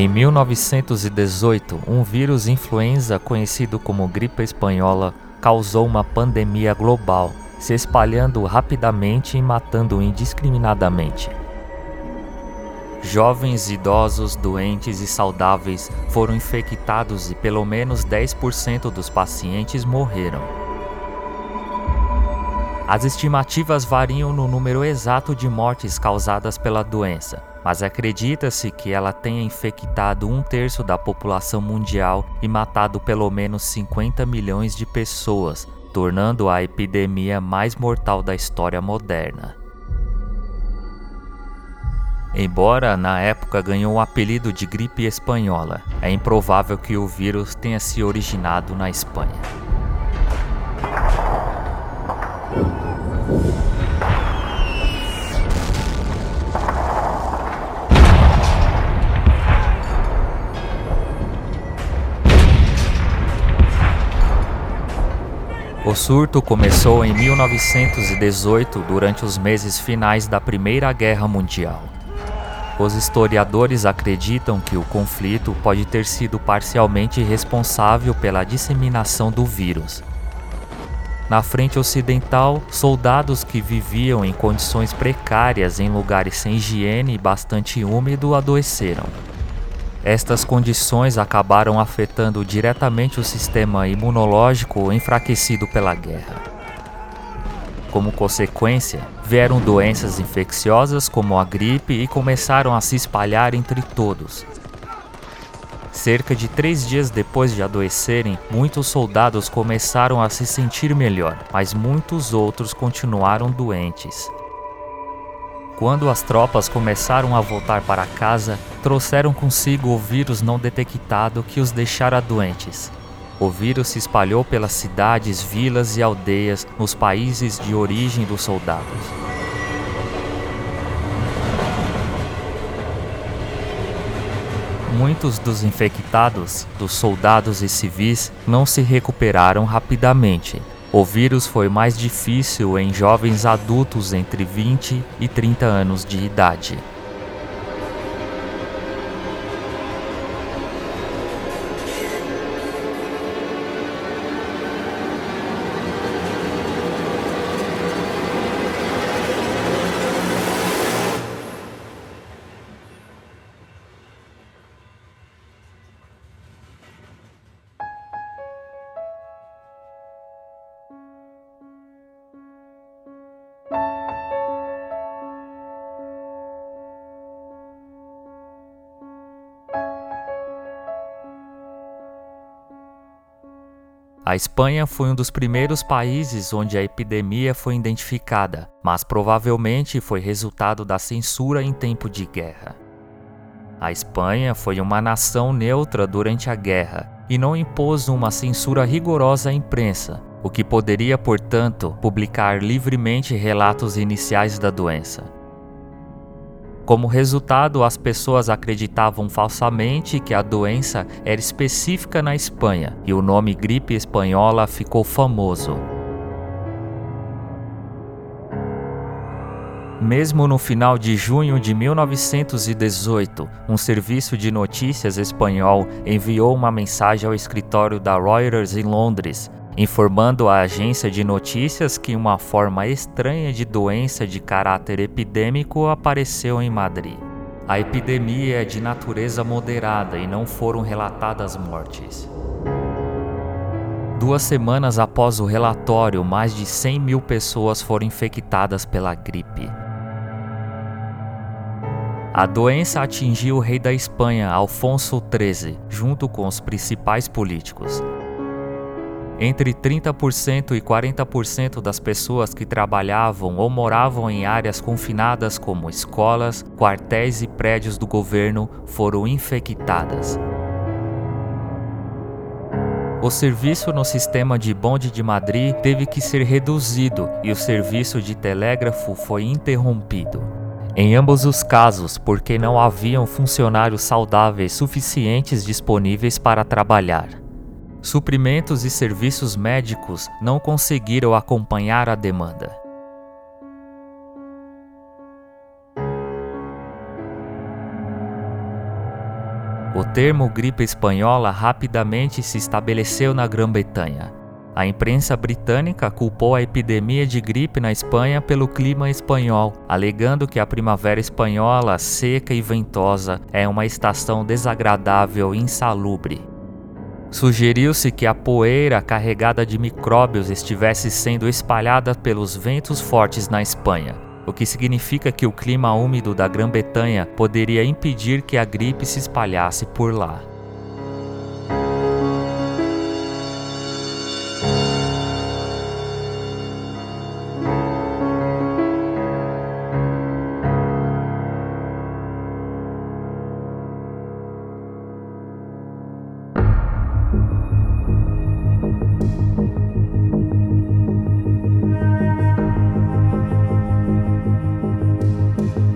Em 1918, um vírus influenza conhecido como gripe espanhola causou uma pandemia global, se espalhando rapidamente e matando indiscriminadamente. Jovens, idosos, doentes e saudáveis foram infectados e pelo menos 10% dos pacientes morreram. As estimativas variam no número exato de mortes causadas pela doença, mas acredita-se que ela tenha infectado um terço da população mundial e matado pelo menos 50 milhões de pessoas, tornando a epidemia mais mortal da história moderna. Embora na época ganhou o apelido de gripe espanhola, é improvável que o vírus tenha se originado na Espanha. O surto começou em 1918 durante os meses finais da Primeira Guerra Mundial. Os historiadores acreditam que o conflito pode ter sido parcialmente responsável pela disseminação do vírus. Na frente ocidental, soldados que viviam em condições precárias em lugares sem higiene e bastante úmido adoeceram. Estas condições acabaram afetando diretamente o sistema imunológico enfraquecido pela guerra. Como consequência, vieram doenças infecciosas como a gripe e começaram a se espalhar entre todos. Cerca de três dias depois de adoecerem, muitos soldados começaram a se sentir melhor, mas muitos outros continuaram doentes. Quando as tropas começaram a voltar para casa, trouxeram consigo o vírus não detectado que os deixara doentes. O vírus se espalhou pelas cidades, vilas e aldeias nos países de origem dos soldados. Muitos dos infectados, dos soldados e civis, não se recuperaram rapidamente, o vírus foi mais difícil em jovens adultos entre 20 e 30 anos de idade. A Espanha foi um dos primeiros países onde a epidemia foi identificada, mas provavelmente foi resultado da censura em tempo de guerra. A Espanha foi uma nação neutra durante a guerra e não impôs uma censura rigorosa à imprensa, o que poderia, portanto, publicar livremente relatos iniciais da doença. Como resultado, as pessoas acreditavam falsamente que a doença era específica na Espanha e o nome gripe espanhola ficou famoso. Mesmo no final de junho de 1918, um serviço de notícias espanhol enviou uma mensagem ao escritório da Reuters em Londres, informando a agência de notícias que uma forma estranha de doença de caráter epidêmico apareceu em Madrid. A epidemia é de natureza moderada e não foram relatadas mortes. Duas semanas após o relatório, mais de 100 mil pessoas foram infectadas pela gripe. A doença atingiu o rei da Espanha, Alfonso XIII, junto com os principais políticos. Entre 30% e 40% das pessoas que trabalhavam ou moravam em áreas confinadas, como escolas, quartéis e prédios do governo, foram infectadas. O serviço no sistema de bonde de Madrid teve que ser reduzido e o serviço de telégrafo foi interrompido. Em ambos os casos, porque não haviam funcionários saudáveis suficientes disponíveis para trabalhar. Suprimentos e serviços médicos não conseguiram acompanhar a demanda. O termo gripe espanhola rapidamente se estabeleceu na Grã-Bretanha. A imprensa britânica culpou a epidemia de gripe na Espanha pelo clima espanhol, alegando que a primavera espanhola, seca e ventosa, é uma estação desagradável e insalubre. Sugeriu-se que a poeira carregada de micróbios estivesse sendo espalhada pelos ventos fortes na Espanha, o que significa que o clima úmido da Grã-Bretanha poderia impedir que a gripe se espalhasse por lá.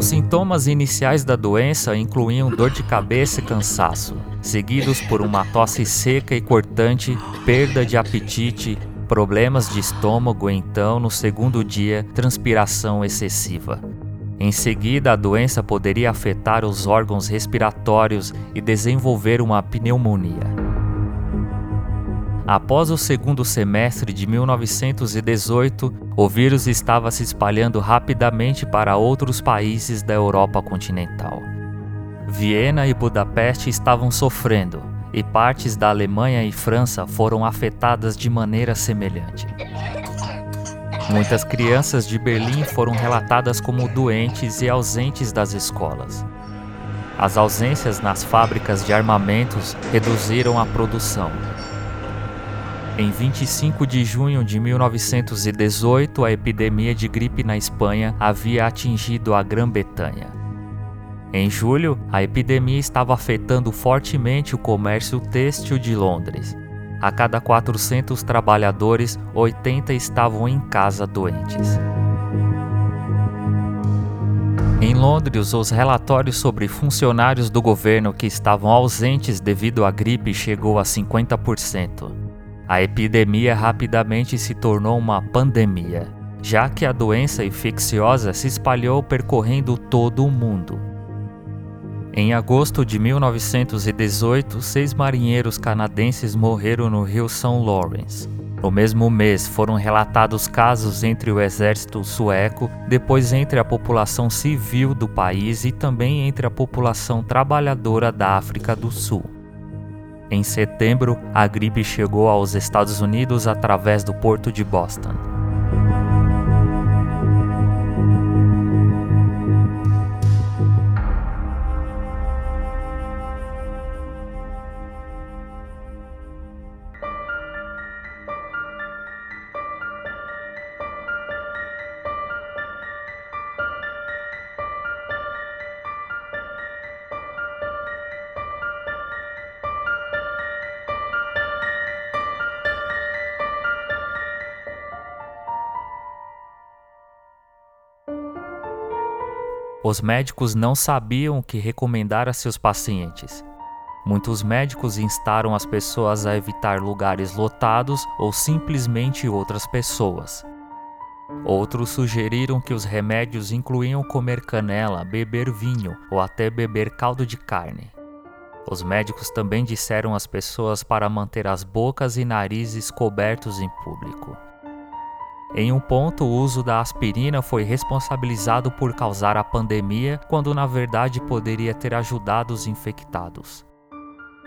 Os sintomas iniciais da doença incluíam dor de cabeça e cansaço, seguidos por uma tosse seca e cortante, perda de apetite, problemas de estômago e então, no segundo dia, transpiração excessiva. Em seguida, a doença poderia afetar os órgãos respiratórios e desenvolver uma pneumonia. Após o segundo semestre de 1918, o vírus estava se espalhando rapidamente para outros países da Europa continental. Viena e Budapeste estavam sofrendo, e partes da Alemanha e França foram afetadas de maneira semelhante. Muitas crianças de Berlim foram relatadas como doentes e ausentes das escolas. As ausências nas fábricas de armamentos reduziram a produção em 25 de junho de 1918, a epidemia de gripe na Espanha havia atingido a Grã-Bretanha. Em julho, a epidemia estava afetando fortemente o comércio têxtil de Londres. A cada 400 trabalhadores, 80 estavam em casa doentes. Em Londres, os relatórios sobre funcionários do governo que estavam ausentes devido à gripe chegou a 50%. A epidemia rapidamente se tornou uma pandemia, já que a doença infecciosa se espalhou percorrendo todo o mundo. Em agosto de 1918, seis marinheiros canadenses morreram no rio São Lawrence. No mesmo mês, foram relatados casos entre o exército sueco, depois entre a população civil do país e também entre a população trabalhadora da África do Sul. Em setembro, a gripe chegou aos Estados Unidos através do porto de Boston. Os médicos não sabiam o que recomendar a seus pacientes. Muitos médicos instaram as pessoas a evitar lugares lotados ou simplesmente outras pessoas. Outros sugeriram que os remédios incluíam comer canela, beber vinho ou até beber caldo de carne. Os médicos também disseram às pessoas para manter as bocas e narizes cobertos em público. Em um ponto, o uso da aspirina foi responsabilizado por causar a pandemia, quando na verdade poderia ter ajudado os infectados.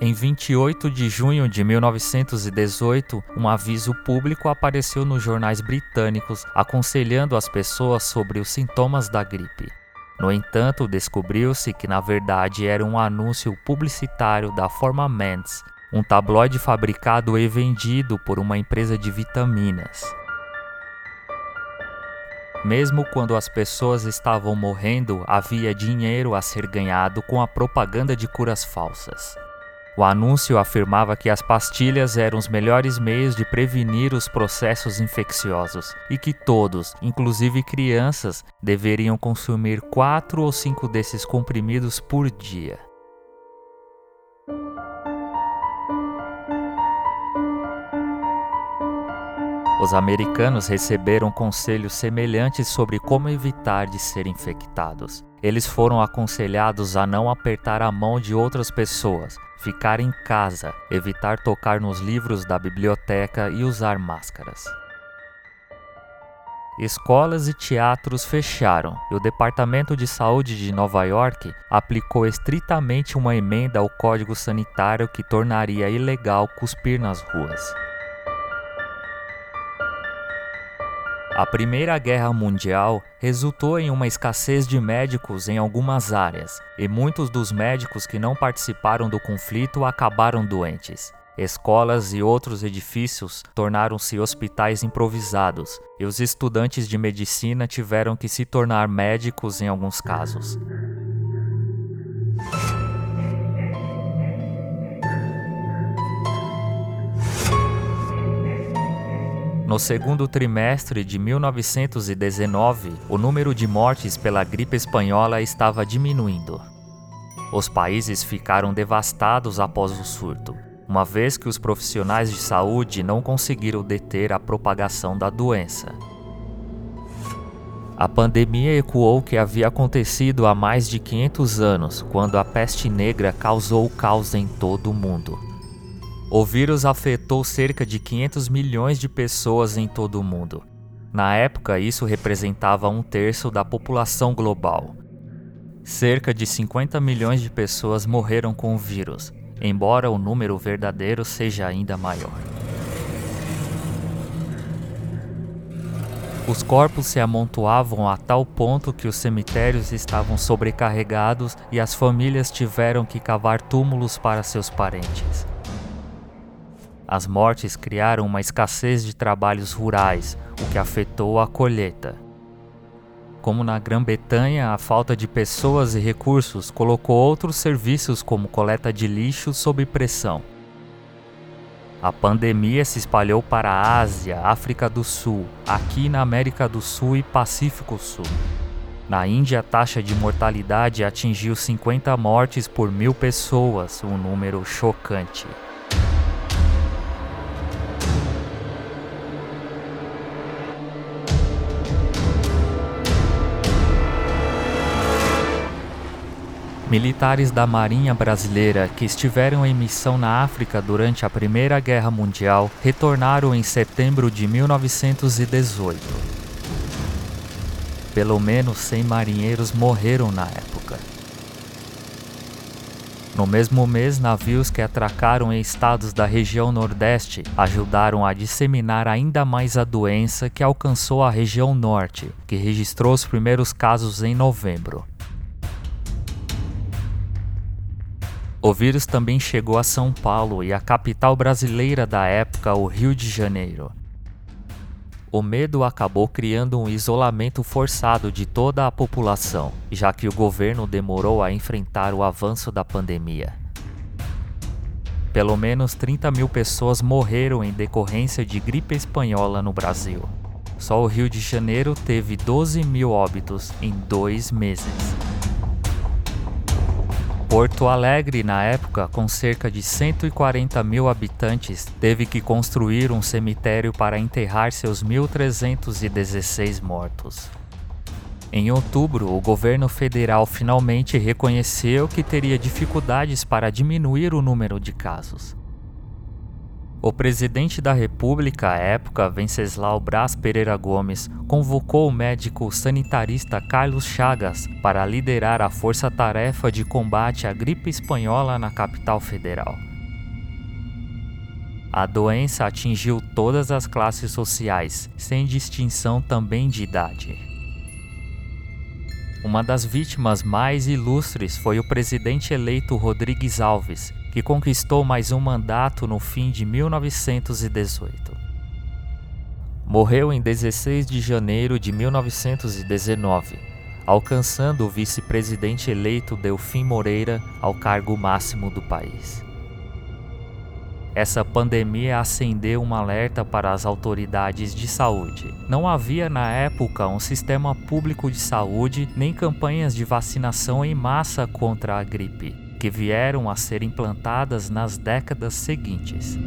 Em 28 de junho de 1918, um aviso público apareceu nos jornais britânicos aconselhando as pessoas sobre os sintomas da gripe. No entanto, descobriu-se que na verdade era um anúncio publicitário da Forma Ments, um tabloide fabricado e vendido por uma empresa de vitaminas. Mesmo quando as pessoas estavam morrendo, havia dinheiro a ser ganhado com a propaganda de curas falsas. O anúncio afirmava que as pastilhas eram os melhores meios de prevenir os processos infecciosos e que todos, inclusive crianças, deveriam consumir quatro ou cinco desses comprimidos por dia. Os americanos receberam conselhos semelhantes sobre como evitar de ser infectados. Eles foram aconselhados a não apertar a mão de outras pessoas, ficar em casa, evitar tocar nos livros da biblioteca e usar máscaras. Escolas e teatros fecharam e o Departamento de Saúde de Nova York aplicou estritamente uma emenda ao Código Sanitário que tornaria ilegal cuspir nas ruas. A Primeira Guerra Mundial resultou em uma escassez de médicos em algumas áreas, e muitos dos médicos que não participaram do conflito acabaram doentes. Escolas e outros edifícios tornaram-se hospitais improvisados, e os estudantes de medicina tiveram que se tornar médicos em alguns casos. No segundo trimestre de 1919, o número de mortes pela gripe espanhola estava diminuindo. Os países ficaram devastados após o surto uma vez que os profissionais de saúde não conseguiram deter a propagação da doença. A pandemia ecoou o que havia acontecido há mais de 500 anos, quando a peste negra causou caos em todo o mundo. O vírus afetou cerca de 500 milhões de pessoas em todo o mundo. Na época, isso representava um terço da população global. Cerca de 50 milhões de pessoas morreram com o vírus, embora o número verdadeiro seja ainda maior. Os corpos se amontoavam a tal ponto que os cemitérios estavam sobrecarregados e as famílias tiveram que cavar túmulos para seus parentes. As mortes criaram uma escassez de trabalhos rurais, o que afetou a colheita como na Grã-Bretanha, a falta de pessoas e recursos colocou outros serviços como coleta de lixo sob pressão. A pandemia se espalhou para a Ásia, África do Sul, aqui na América do Sul e Pacífico Sul. Na Índia, a taxa de mortalidade atingiu 50 mortes por mil pessoas, um número chocante. Militares da Marinha Brasileira que estiveram em missão na África durante a Primeira Guerra Mundial retornaram em setembro de 1918. Pelo menos 100 marinheiros morreram na época. No mesmo mês, navios que atracaram em estados da região Nordeste ajudaram a disseminar ainda mais a doença que alcançou a região Norte, que registrou os primeiros casos em novembro. O vírus também chegou a São Paulo e a capital brasileira da época, o Rio de Janeiro. O medo acabou criando um isolamento forçado de toda a população, já que o governo demorou a enfrentar o avanço da pandemia. Pelo menos 30 mil pessoas morreram em decorrência de gripe espanhola no Brasil. Só o Rio de Janeiro teve 12 mil óbitos em dois meses. Porto Alegre, na época, com cerca de 140 mil habitantes, teve que construir um cemitério para enterrar seus 1.316 mortos. Em outubro, o governo federal finalmente reconheceu que teria dificuldades para diminuir o número de casos. O presidente da República à época, Venceslau Braz Pereira Gomes, convocou o médico sanitarista Carlos Chagas para liderar a força-tarefa de combate à gripe espanhola na capital federal. A doença atingiu todas as classes sociais, sem distinção também de idade. Uma das vítimas mais ilustres foi o presidente eleito Rodrigues Alves, que conquistou mais um mandato no fim de 1918. Morreu em 16 de janeiro de 1919, alcançando o vice-presidente eleito Delfim Moreira ao cargo máximo do país. Essa pandemia acendeu um alerta para as autoridades de saúde. Não havia na época um sistema público de saúde nem campanhas de vacinação em massa contra a gripe que vieram a ser implantadas nas décadas seguintes.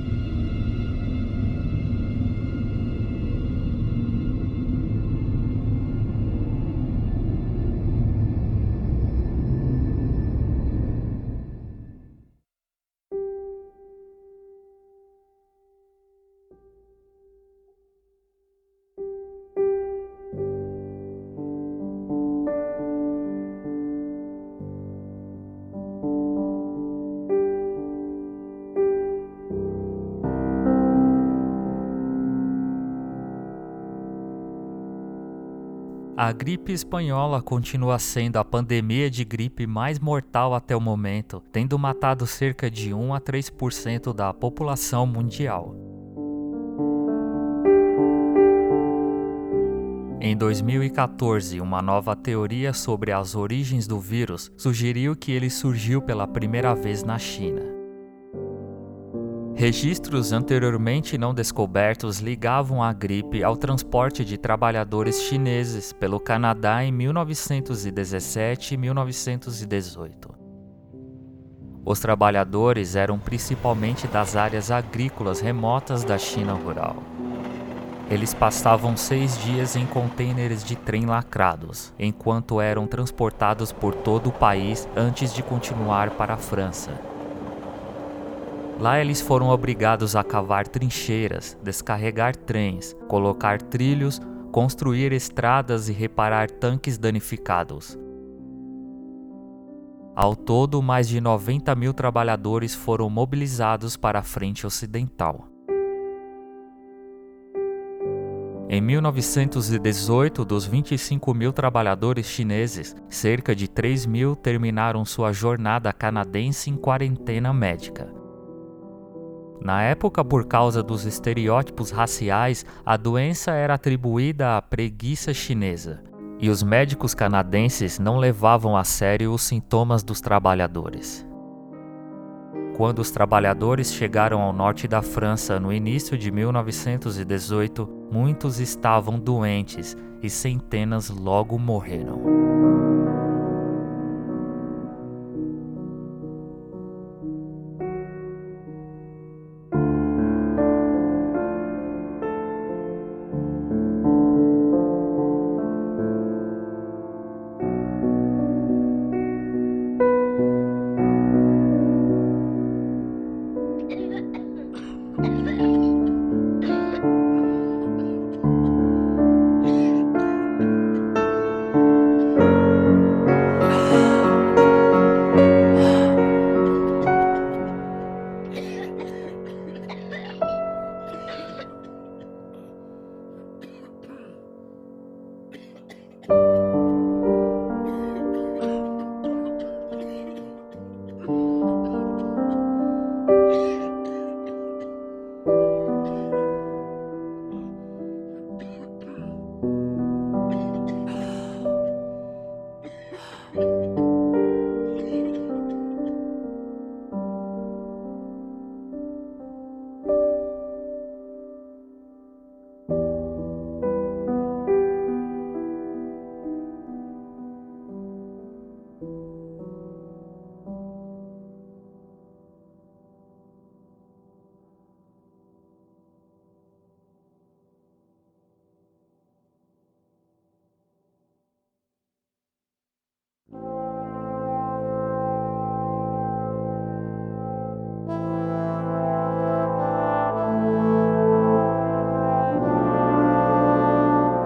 A gripe espanhola continua sendo a pandemia de gripe mais mortal até o momento, tendo matado cerca de 1 a 3% da população mundial. Em 2014, uma nova teoria sobre as origens do vírus sugeriu que ele surgiu pela primeira vez na China. Registros anteriormente não descobertos ligavam a gripe ao transporte de trabalhadores chineses pelo Canadá em 1917 e 1918. Os trabalhadores eram principalmente das áreas agrícolas remotas da China rural. Eles passavam seis dias em contêineres de trem lacrados, enquanto eram transportados por todo o país antes de continuar para a França, Lá eles foram obrigados a cavar trincheiras, descarregar trens, colocar trilhos, construir estradas e reparar tanques danificados. Ao todo, mais de 90 mil trabalhadores foram mobilizados para a frente ocidental. Em 1918, dos 25 mil trabalhadores chineses, cerca de 3 mil terminaram sua jornada canadense em quarentena médica. Na época, por causa dos estereótipos raciais, a doença era atribuída à preguiça chinesa, e os médicos canadenses não levavam a sério os sintomas dos trabalhadores. Quando os trabalhadores chegaram ao norte da França no início de 1918, muitos estavam doentes e centenas logo morreram.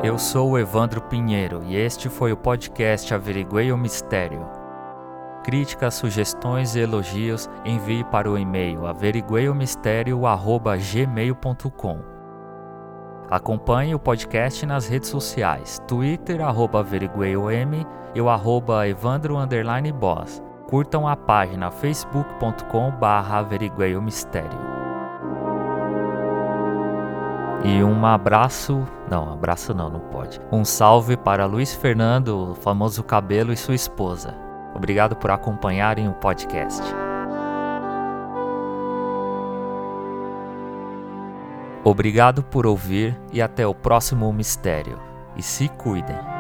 Eu sou o Evandro Pinheiro e este foi o podcast Averiguei o Mistério. Críticas, sugestões e elogios envie para o e-mail averigueiomistério.gmail.com Acompanhe o podcast nas redes sociais, Twitter, averigueiom e o arroba evandro boss. Curtam a página facebook.com barra averigueiomistério. E um abraço, não, abraço não, não pode. Um salve para Luiz Fernando, o famoso cabelo e sua esposa. Obrigado por acompanharem o podcast. Obrigado por ouvir e até o próximo mistério. E se cuidem.